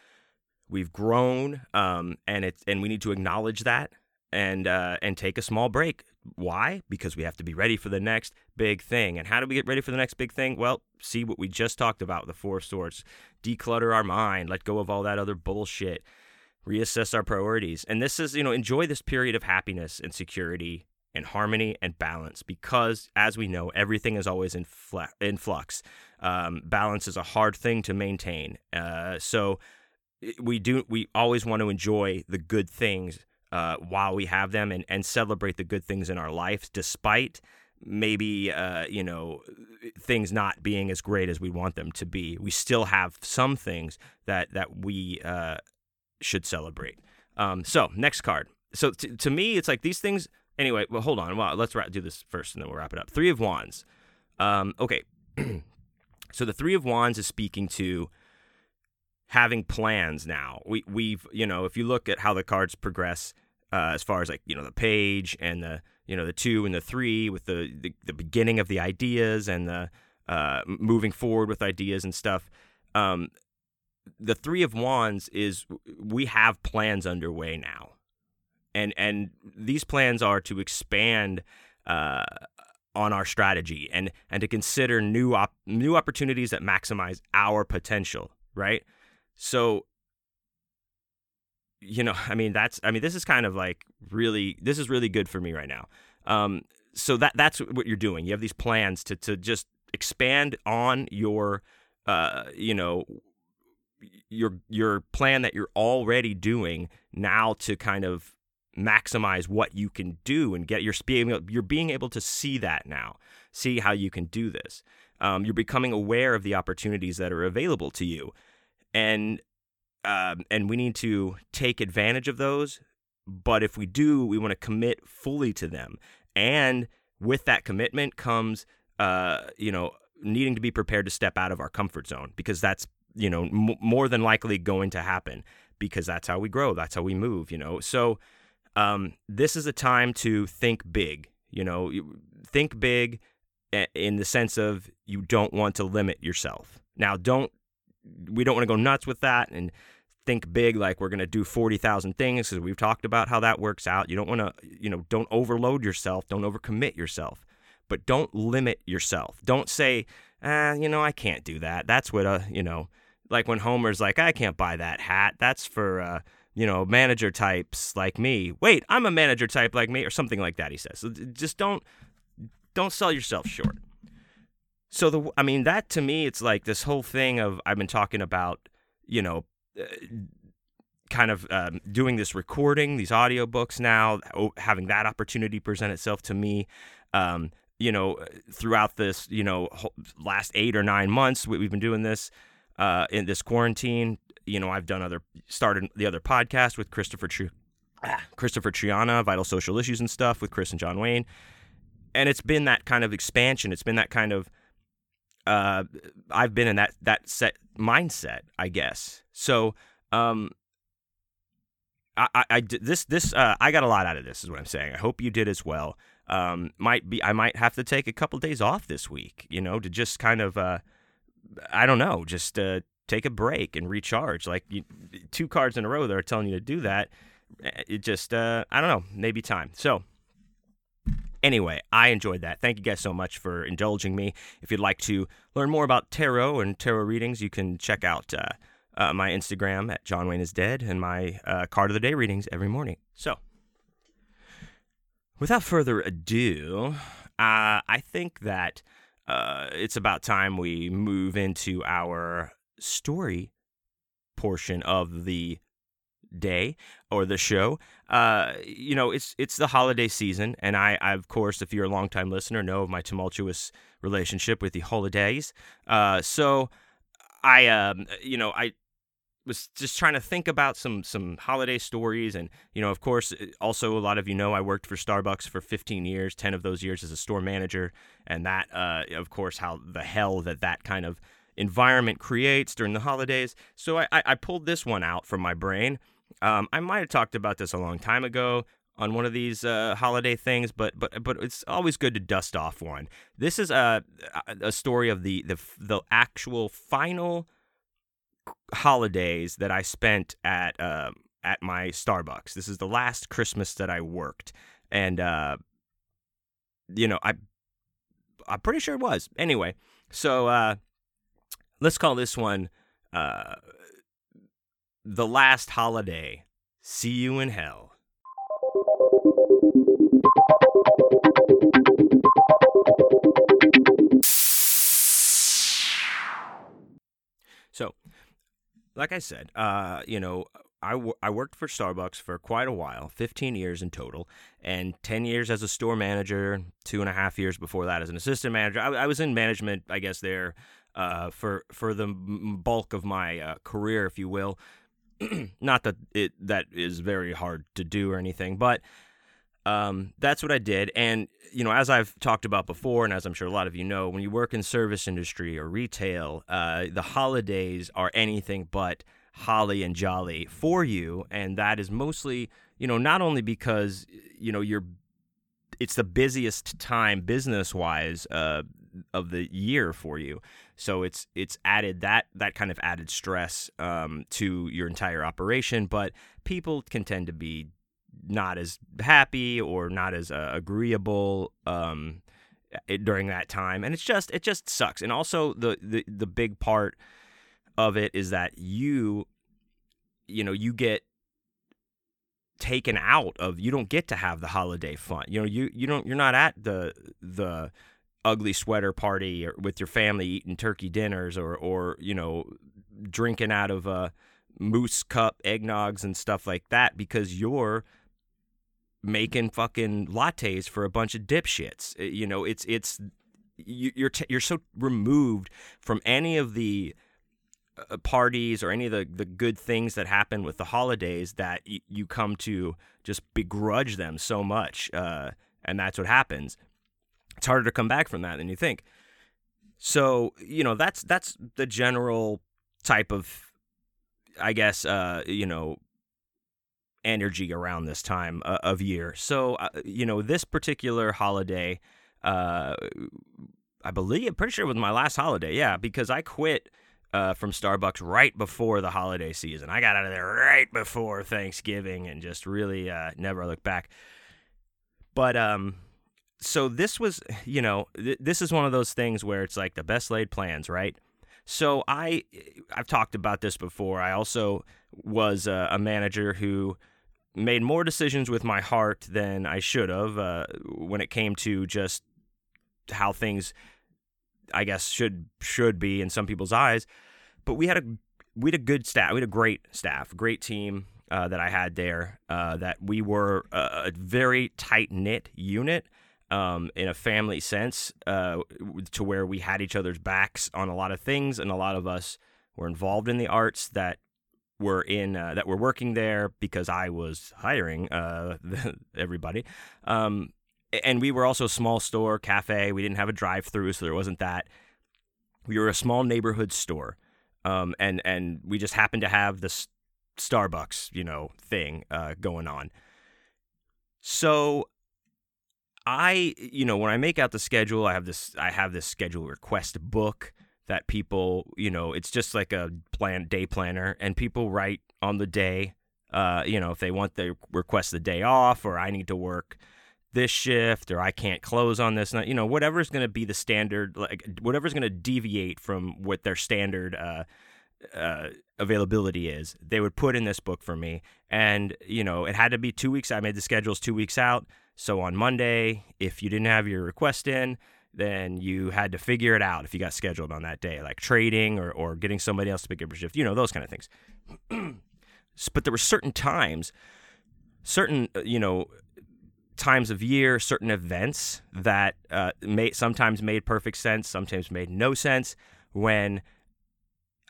we've grown, um, and it's and we need to acknowledge that and uh, and take a small break. Why? Because we have to be ready for the next big thing. And how do we get ready for the next big thing? Well, see what we just talked about, the four sorts. Declutter our mind, let go of all that other bullshit, reassess our priorities. And this is, you know, enjoy this period of happiness and security and harmony and balance because, as we know, everything is always in, in flux. Um, balance is a hard thing to maintain. Uh, so we do we always want to enjoy the good things uh, while we have them and, and celebrate the good things in our life despite maybe uh, you know things not being as great as we want them to be. We still have some things that that we uh, should celebrate. Um, so next card. So t- to me it's like these things anyway well hold on well let's ra- do this first and then we'll wrap it up. Three of wands. Um, okay. [clears throat] So the three of wands is speaking to having plans now. We we've you know if you look at how the cards progress uh, as far as like you know the page and the you know the two and the three with the the, the beginning of the ideas and the uh, moving forward with ideas and stuff. Um, the three of wands is we have plans underway now, and and these plans are to expand. Uh, on our strategy and and to consider new op- new opportunities that maximize our potential, right? So, you know, [laughs] I mean, that's, I mean, this is kind of like really, this is really good for me right now. Um, so that that's what you're doing. You have these plans to to just expand on your, uh, you know, your your plan that you're already doing now to kind of maximize what you can do and get your you're being able to see that now see how you can do this um, you're becoming aware of the opportunities that are available to you and um, and we need to take advantage of those. But if we do, we want to commit fully to them, and with that commitment comes, uh, you know, needing to be prepared to step out of our comfort zone because that's you know m- more than likely going to happen because that's how we grow, that's how we move, you know. So um, this is a time to think big, you know, think big in the sense of you don't want to limit yourself. Now, don't we don't want to go nuts with that and think big like we're going to do 40,000 things because we've talked about how that works out. You don't want to, you know, don't overload yourself, don't overcommit yourself, but don't limit yourself. Don't say, ah, you know, I can't do that. That's what, uh, you know, like when Homer's like, I can't buy that hat. That's for, uh, you know, manager types like me. Wait, I'm a manager type like me, or something like that. He says. So just don't, don't sell yourself short. So the I mean that to me it's like this whole thing of I've been talking about, you know, uh, kind of um, doing this recording, these audiobooks now, having that opportunity present itself to me. Um, you know, throughout this, you know, last eight or nine months, we've been doing this uh, in this quarantine. You know, I've done other, started the other podcast with Christopher ah, Christopher Triana, Vital Social Issues and stuff with Chris and John Wayne, and it's been that kind of expansion. It's been that kind of uh, I've been in that that set mindset, I guess. So, um, I, I, I this this uh, I got a lot out of this, is what I'm saying. I hope you did as well. Um, might be I might have to take a couple days off this week, you know, to just kind of uh, I don't know, just uh, take a break and recharge. Like you, two cards in a row that are telling you to do that. Eh, it just uh, I don't know, maybe time. So Anyway, I enjoyed that. Thank you guys so much for indulging me. If you'd like to learn more about tarot and tarot readings, you can check out uh, uh, my Instagram at John Wayne is Dead and my uh, card of the day readings every morning. So, without further ado, uh, I think that uh, it's about time we move into our story portion of the day or the show. Uh, you know, it's it's the holiday season, and I, I, of course, if you're a longtime listener, know of my tumultuous relationship with the holidays. Uh, so I, um, you know, I was just trying to think about some some holiday stories and you know of course uh, also a lot of you know I worked for Starbucks for 15 years 10 of those years as a store manager and that uh, of course how the hell that that kind of environment creates during the holidays so I, I pulled this one out from my brain um, I might have talked about this a long time ago on one of these uh, holiday things, but but but it's always good to dust off one. This is a a story of the the the actual final holidays that I spent at uh, at my Starbucks. This is the last Christmas that I worked, and uh, you know I I'm pretty sure it was. Anyway, so uh, let's call this one uh, the last holiday. See you in hell. So, like I said, uh, you know, I, w- I worked for Starbucks for quite a while, 15 years in total, and 10 years as a store manager, two and a half years before that as an assistant manager. I, I was in management, I guess, there uh, for for the bulk of my uh, career, if you will. [clears throat] Not that it that is very hard to do or anything, but um, that's what I did. And, you know, as I've talked about before, and as I'm sure a lot of you know, when you work in service industry or retail, uh, the holidays are anything but holly and jolly for you. And that is mostly, you know, not only because, you know, you're, it's the busiest time business wise uh, of the year for you. So it's it's added that that kind of added stress um, to your entire operation. But people can tend to be not as happy or not as uh, agreeable um, it, during that time, and it's just it just sucks. And also the the the big part of it is that you you know you get taken out of you don't get to have the holiday fun you know you you don't you're not at the the ugly sweater party or with your family eating turkey dinners or or you know drinking out of a moose cup eggnogs and stuff like that because you're making fucking lattes for a bunch of dipshits. Uh, you know, it's it's you're t- you're so removed from any of the uh, parties or any of the, the good things that happen with the holidays that y- you come to just begrudge them so much, uh, and that's what happens. It's harder to come back from that than you think. So you know that's that's the general type of, I guess, uh, you know, energy around this time uh, of year. So, uh, you know, this particular holiday, uh, I believe, I'm pretty sure it was my last holiday. Yeah, because I quit uh, from Starbucks right before the holiday season. I got out of there right before Thanksgiving and just really uh, never looked back. But, um, so this was, you know, th- this is one of those things where it's like the best laid plans, right? So I, I've talked about this before. I also was a, a manager who made more decisions with my heart than I should have uh, when it came to just how things, I guess, should should be in some people's eyes. But we had a we had a good staff. We had a great staff, great team uh, that I had there. Uh, that we were a, a very tight knit unit. Um, in a family sense, uh, to where we had each other's backs on a lot of things, and a lot of us were involved in the arts that were in uh, that were working there because I was hiring uh, [laughs] everybody. Um, and we were also a small store cafe. We didn't have a drive-through, so there wasn't that. We were a small neighborhood store, um, and and we just happened to have this Starbucks, you know, thing uh, going on. So I, you know, when I make out the schedule, I have this I have this schedule request book that people, you know, it's just like a plan day planner, and people write on the day, uh, you know, if they want they request the day off, or I need to work this shift, or I can't close on this, you know, whatever's going to be the standard, like whatever's going to deviate from what their standard uh, uh, availability is, they would put in this book for me, and you know, it had to be two weeks. I made the schedules two weeks out, so on Monday, if you didn't have your request in then you had to figure it out if you got scheduled on that day, like trading or, or getting somebody else to pick up your shift, you know, those kind of things. [clears throat] but there were certain times, certain, uh, you know, times of year, certain events that uh, sometimes made perfect sense, sometimes made no sense when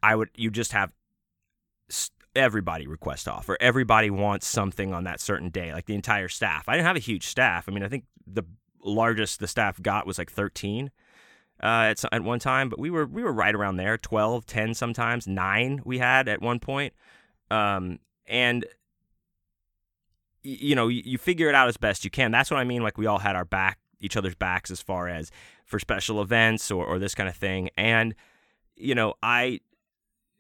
I would, you just have everybody request off or everybody wants something on that certain day, like the entire staff. I didn't have a huge staff. I mean, I think the largest the staff got was like 13 uh, at, at one time, but we were we were right around there, 12, 10 sometimes, 9 we had at one point. Um, and you know, you figure it out as best you can. That's what I mean like we all had our back each other's backs as far as for special events or, or this kind of thing. And you know, I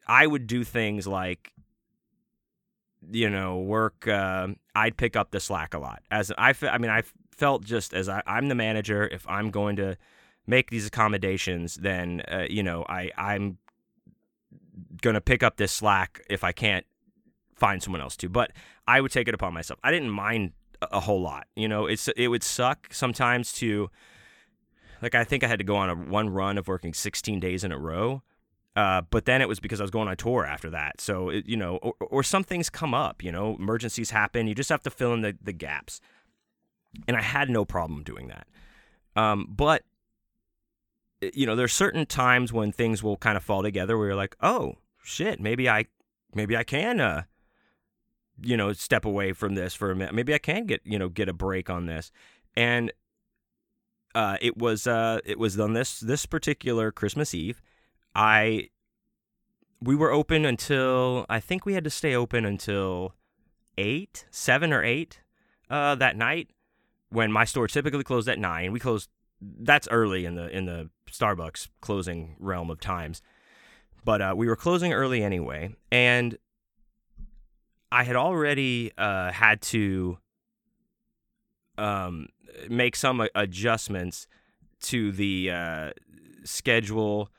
I would do things like you know work. Uh, I'd pick up the slack a lot. As I, I mean, I felt just as I, I'm the manager. If I'm going to make these accommodations, then uh, you know I I'm gonna pick up this slack if I can't find someone else to. But I would take it upon myself. I didn't mind a whole lot. You know, it's it would suck sometimes to like I think I had to go on a one run of working 16 days in a row. Uh, but then it was because I was going on tour after that. So, it, you know, or, or some things come up, you know, emergencies happen. You just have to fill in the, the gaps. And I had no problem doing that. Um, but, you know, there's certain times when things will kind of fall together where you're like, oh, shit, maybe I, maybe I can, uh, you know, step away from this for a minute. Maybe I can get, you know, get a break on this. And uh, it was uh, it was on this this particular Christmas Eve. I we were open until I think we had to stay open until eight, seven or eight uh, that night. When my store typically closed at nine, we closed. That's early in the in the Starbucks closing realm of times, but uh, we were closing early anyway, and I had already uh, had to um, make some adjustments to the uh, schedule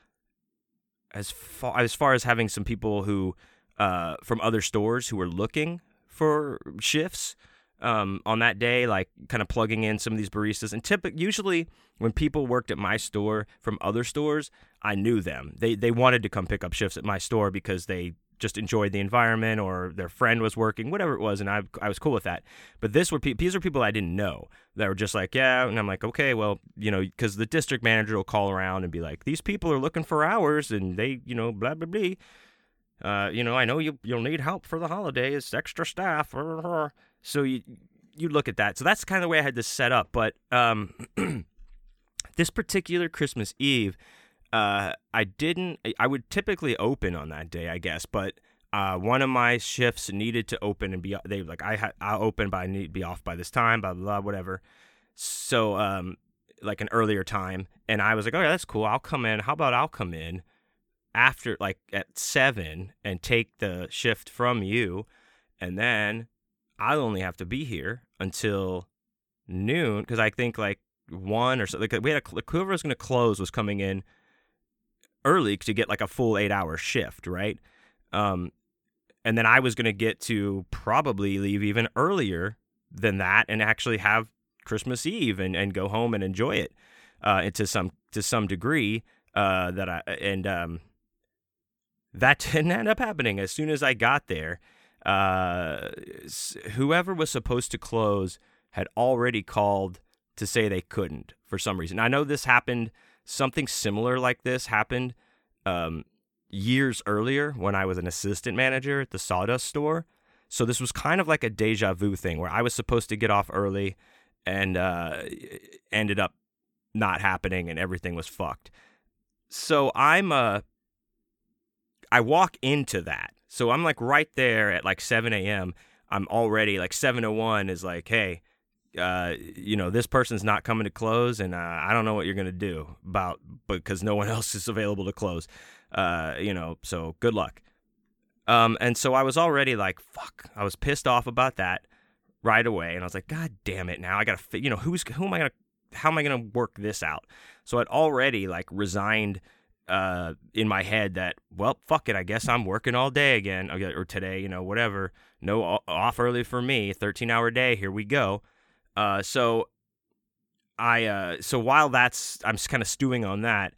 as far as far as having some people who uh, from other stores who were looking for shifts um, on that day, like kind of plugging in some of these baristas. And typically, usually when people worked at my store from other stores, I knew them. They they wanted to come pick up shifts at my store because they just enjoyed the environment or their friend was working, whatever it was, and I I was cool with that. But this were pe- these are people I didn't know that were just like, yeah, and I'm like, okay, well, you know, because the district manager will call around and be like, these people are looking for hours, and they, you know, blah blah blah. Uh, you know, I know you you'll need help for the holidays, extra staff. So you you look at that. So that's kind of the way I had this set up. But um, [clears throat] this particular Christmas Eve uh, I didn't. I would typically open on that day, I guess, but uh, one of my shifts needed to open and be. They like I had I open, but I need to be off by this time, blah blah, blah whatever. So um, like an earlier time, and I was like, oh yeah, that's cool. I'll come in. How about I'll come in after like at seven and take the shift from you, and then I'll only have to be here until noon because I think like one or so. Like we had a whoever was going to close was coming in early to get like a full eight hour shift, right? Um, and then I was going to get to probably leave even earlier than that and actually have Christmas Eve and, and go home and enjoy it uh, to some to some degree. Uh, that I and um, that [laughs] didn't end up happening. As soon as I got there, uh, whoever was supposed to close had already called to say they couldn't for some reason. I know this happened something similar like this happened um, years earlier when I was an assistant manager at the Sawdust store. So this was kind of like a deja vu thing where I was supposed to get off early and uh, ended up not happening and everything was fucked. So I'm uh I walk into that. So I'm like right there at like 7 a.m. I'm already like 7:01 is like, hey, uh, you know, this person's not coming to close, and uh, I don't know what you're gonna do about because no one [laughs] else is available to close. Uh, you know, so good luck. Um, and so I was already like, fuck, I was pissed off about that right away, and I was like, God damn it, now I gotta, you know, who's who am I gonna, how am I gonna work this out? So I'd already like resigned. Uh, in my head that well fuck it I guess I'm working all day again or today you know whatever no off early for me 13 hour day here we go uh, so I uh, so while that's I'm kind of stewing on that.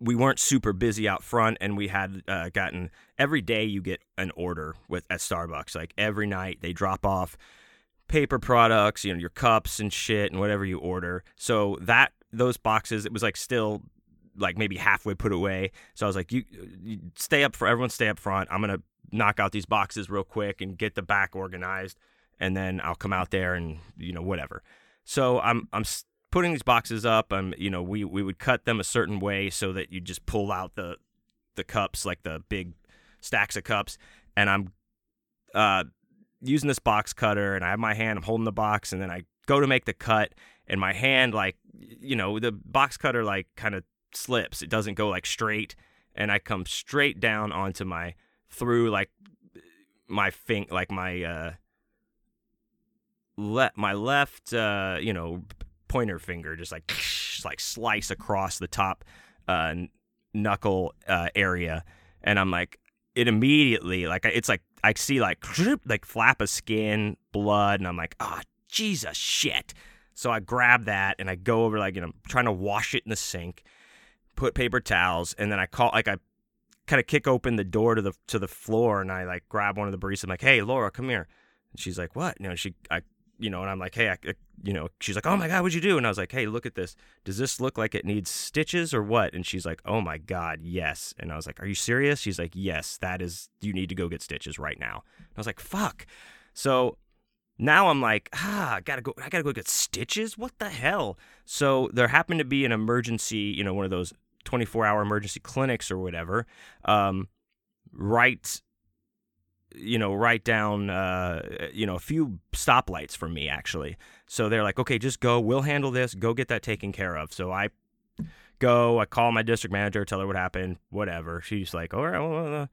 We weren't super busy out front, and we had uh, gotten every day you get an order with at Starbucks. Like every night they drop off paper products, you know, your cups and shit and whatever you order. So that those boxes, it was like still like maybe halfway put away. So I was like, you, you stay up for everyone, stay up front. I'm gonna knock out these boxes real quick and get the back organized, and then I'll come out there and you know whatever. So I'm I'm putting these boxes up. I'm you know we we would cut them a certain way so that you just pull out the the cups like the big stacks of cups, and I'm uh, using this box cutter, and I have my hand. I'm holding the box, and then I go to make the cut, and my hand like you know the box cutter like kind of slips. It doesn't go like straight, and I come straight down onto my through like my fing like my uh le- my left uh you know pointer finger just like [laughs] like slice across the top uh knuckle uh area and I'm like it immediately like it's like I see like [laughs] like flap of skin blood and I'm like ah oh, Jesus shit so I grab that and I go over like you know trying to wash it in the sink put paper towels and then I call like I kind of kick open the door to the to the floor and I like grab one of the baristas. I'm like, "Hey, Laura, come here." And she's like, "What?" You know, she I you know, and I'm like, "Hey, I, you know," she's like, "Oh my god, what'd you do?" And I was like, "Hey, look at this. Does this look like it needs stitches or what?" And she's like, "Oh my god, yes." And I was like, "Are you serious?" She's like, "Yes, that is. You need to go get stitches right now." And I was like, "Fuck." So now I'm like, ah, I gotta go. I gotta go get stitches. What the hell? So there happened to be an emergency, you know, one of those 24 hour emergency clinics or whatever, um, right you know, write down, uh, you know, a few stoplights from me actually. So they're like, okay, just go. We'll handle this. Go get that taken care of. So I go. I call my district manager, tell her what happened. Whatever. She's like, all right. Well, uh,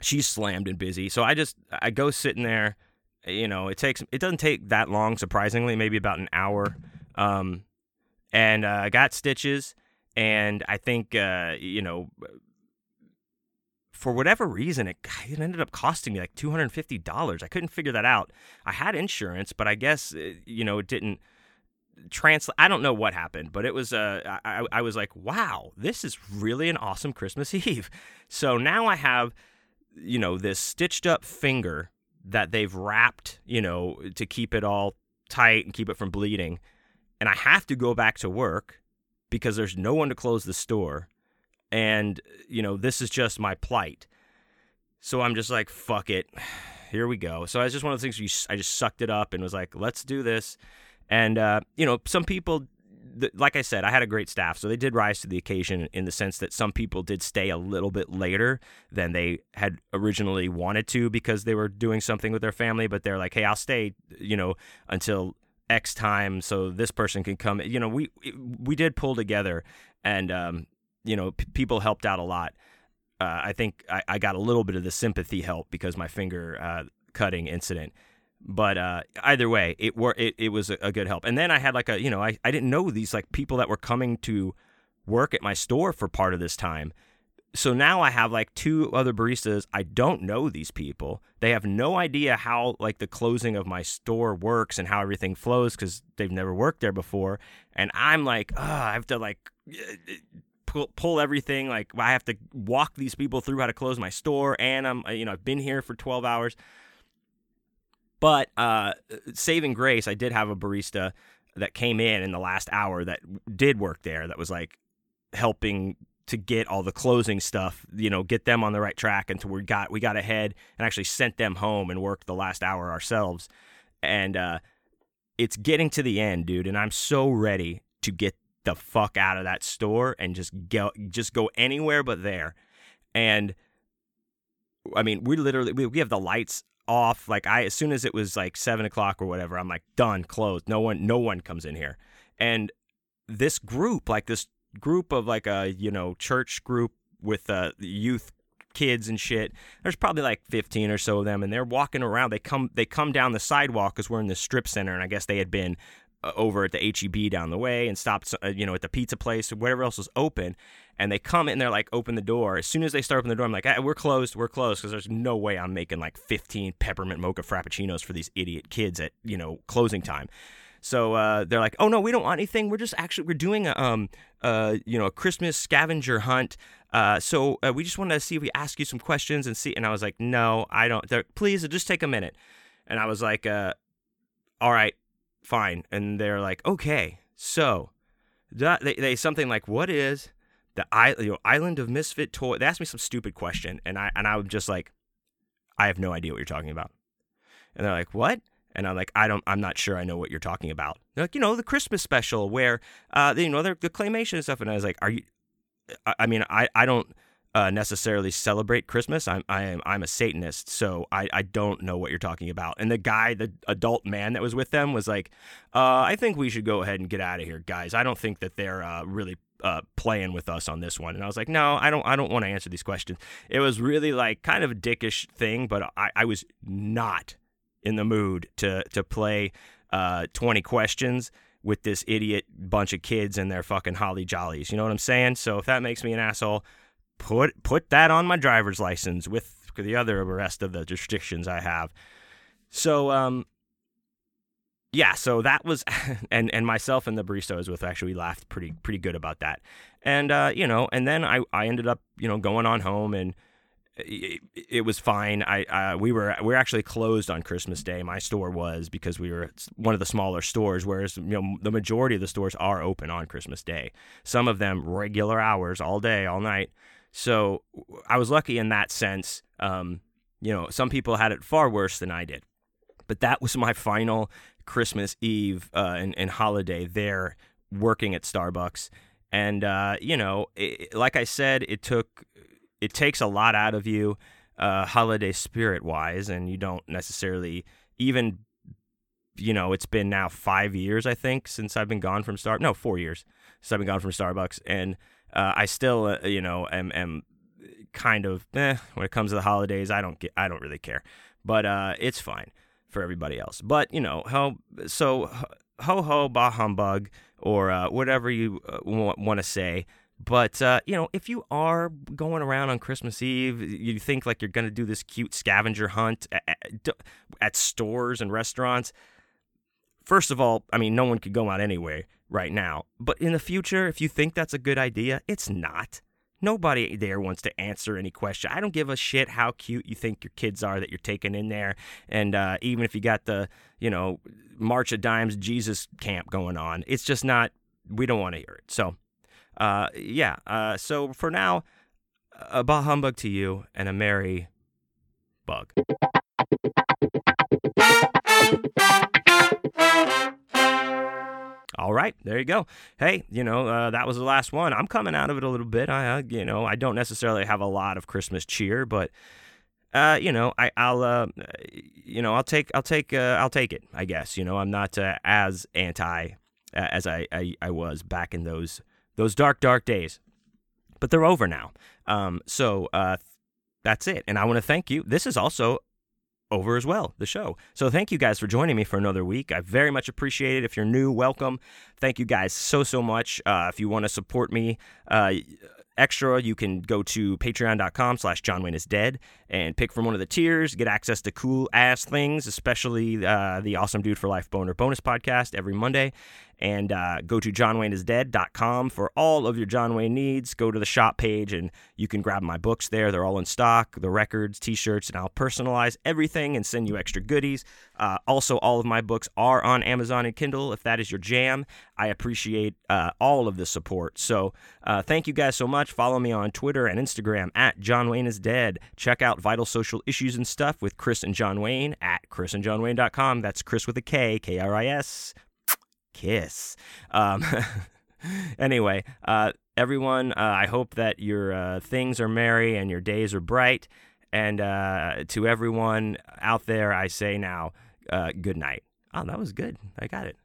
she's slammed and busy. So I just I go sitting there. You know, it takes it doesn't take that long. Surprisingly, maybe about an hour. Um, and uh, I got stitches and I think uh, you know for whatever reason it, [sighs] it ended up costing me like $250 i couldn't figure that out. I had insurance but i guess uh, you know it didn't translate i don't know what happened but it was uh, I, I was like wow this is really an awesome christmas [laughs] eve. So now i have you know this stitched up finger that they've wrapped you know to keep it all tight and keep it from bleeding and i have to go back to work because there's no one to close the store. And, you know, this is just my plight. So I'm just like, fuck it. [sighs] Here we go. So it's just one of the things you, I just sucked it up and was like, let's do this. And, uh, you know, some people, like I said, I had a great staff, so they did rise to the occasion in the sense that some people did stay a little bit later than they had originally wanted to because they were doing something with their family. But they're like, "Hey, I'll stay," you know, until X time so this person can come. You know, we we did pull together, and um, you know, p- people helped out a lot. Uh, I think I, I, got a little bit of the sympathy help because my finger uh, cutting incident. But uh, either way, it were it, it was a, a, good help. And then I had like a you know I, I didn't know these like people that were coming to work at my store for part of this time so now I have like two other baristas. I don't know these people. They have no idea how like the closing of my store works and how everything flows because they've never worked there before. And I'm like, I have to like pull, pull everything. Like I have to walk these people through how to close my store. And I'm you know I've been here for 12 hours. But uh, saving grace, I did have a barista that came in in the last hour that did work there. That was like helping to get all the closing stuff, you know, get them on the right track until we got we got ahead and actually sent them home and worked the last hour ourselves. And uh, it's getting to the end, dude, and I'm so ready to get the fuck out of that store and just go just go anywhere but there. And I mean, we literally we, we have the lights off. Like I, as soon as it was like seven o'clock or whatever, I'm like done, closed. No one, no one comes in here. And this group, like this group of like a you know church group with uh, youth kids and shit. There's probably like 15 or so of them, and they're walking around. They come they come down the sidewalk because we're in the strip center, and I guess they had been over at the HEB down the way and stopped, uh, you know, at the pizza place or whatever else was open. And they come in, they're like, open the door. As soon as they start open the door, I'm like, we're closed, we're closed, because there's no way I'm making like 15 peppermint mocha frappuccinos for these idiot kids at you know closing time. So uh, they're like, "Oh no, we don't want anything. We're just actually we're doing a um uh you know a Christmas scavenger hunt. Uh, so uh, we just wanted to see if we ask you some questions and see." And I was like, "No, I don't. They're, please, just take a minute." And I was like, uh, "All right, fine." And they're like, "Okay, so." They, they something like what is the island of misfit toy. They asked me some stupid question, and I and I'm just like, I have no idea what you're talking about. And they're like, what? And I'm like, I don't, I'm not sure I know what you're talking about. They're like, you know, the Christmas special where, uh, you know, the, the claymation and stuff. And I was like, are you? I, I mean, I, I don't uh, necessarily celebrate Christmas. I'm, I am, I'm a Satanist, so I, I don't know what you're talking about. And the guy, the adult man that was with them, was like, uh, I think we should go ahead and get out of here, guys. I don't think that they're uh, really uh, playing with us on this one. And I was like, no, I don't, I don't want to answer these questions. It was really like kind of a dickish thing, but I, I was not in the mood to to play uh, 20 questions with this idiot bunch of kids and their fucking holly jollies. You know what I'm saying? So if that makes me an asshole, put put that on my driver's license with the other rest of the restrictions I have. So um yeah, so that was [laughs] and and myself and the barista was with actually laughed pretty pretty good about that. And uh, you know, and then I I ended up, you know, going on home and it, it was fine. I uh, we were we were actually closed on Christmas Day. My store was because we were one of the smaller stores, whereas you know the majority of the stores are open on Christmas Day. Some of them regular hours, all day, all night. So I was lucky in that sense. Um, you know, some people had it far worse than I did, but that was my final Christmas Eve uh, and, and holiday there working at Starbucks. And uh, you know, it, like I said, it took it takes a lot out of you, uh, holiday spirit wise, and you don't necessarily even, you know, it's been now five years I think since I've been gone from Star. No, four years since I've been gone from Starbucks, and uh, I still, uh, you know, am am kind of eh, when it comes to the holidays. I don't get, I don't really care, but uh, it's fine for everybody else. But you know, how so ho ho bah humbug or uh, whatever you uh, want to say. But uh, you know, if you are going around on Christmas Eve, you think like you're to do this cute scavenger hunt at, at, stores and restaurants. First of all, I mean, no one could go out anyway right now. But in the future, if you think that's a good idea, it's not. Nobody there wants to answer any question. I don't give a shit how cute you think your kids are that you're taking in there. And uh, even if you got the, you know, March of Dimes Jesus camp going on, it's just not, we don't want to hear it. So uh, yeah. Uh, so for now, a bah humbug to you and a merry bug. All right, there you go. Hey, you know uh, that was the last one. I'm coming out of it a little bit. I, uh, you know, I don't necessarily have a lot of Christmas cheer, but uh, you know, I, will uh, you know, I'll take, I'll take, uh, I'll take it. I guess. You know, I'm not uh, as anti as I, I, I was back in those those dark, dark days. But they're over now. Um, so uh, that's it. And I want to thank you. This is also over as well, the show. So thank you guys for joining me for another week. I very much appreciate it. If you're new, welcome. Thank you guys so, so much. Uh, if you want to support me, uh, extra, you can go to patreon.com slash John Wayne is dead and pick from one of the tiers, get access to cool ass things, especially uh, the Awesome Dude for Life Boner bonus podcast every Monday and uh, go to johnwayneisdead.com for all of your John Wayne needs. Go to the shop page and you can grab my books there. They're all in stock, the records, t shirts, and I'll personalize everything and send you extra goodies. Uh, also, all of my books are on Amazon and Kindle if that is your jam. I appreciate uh, all of the support. So, uh, thank you guys so much. Follow me on Twitter and Instagram at John Wayne is Dead. Check out Vital Social Issues and Stuff with Chris and John Wayne at krisandjohnwayne.com. That's Chris with a K, K R I S kiss. Um, [laughs] anyway, uh, everyone, uh, I hope that your uh, things are merry and your days are bright. And uh, to everyone out there, I say now, uh, good night. Oh, that was good. I got it.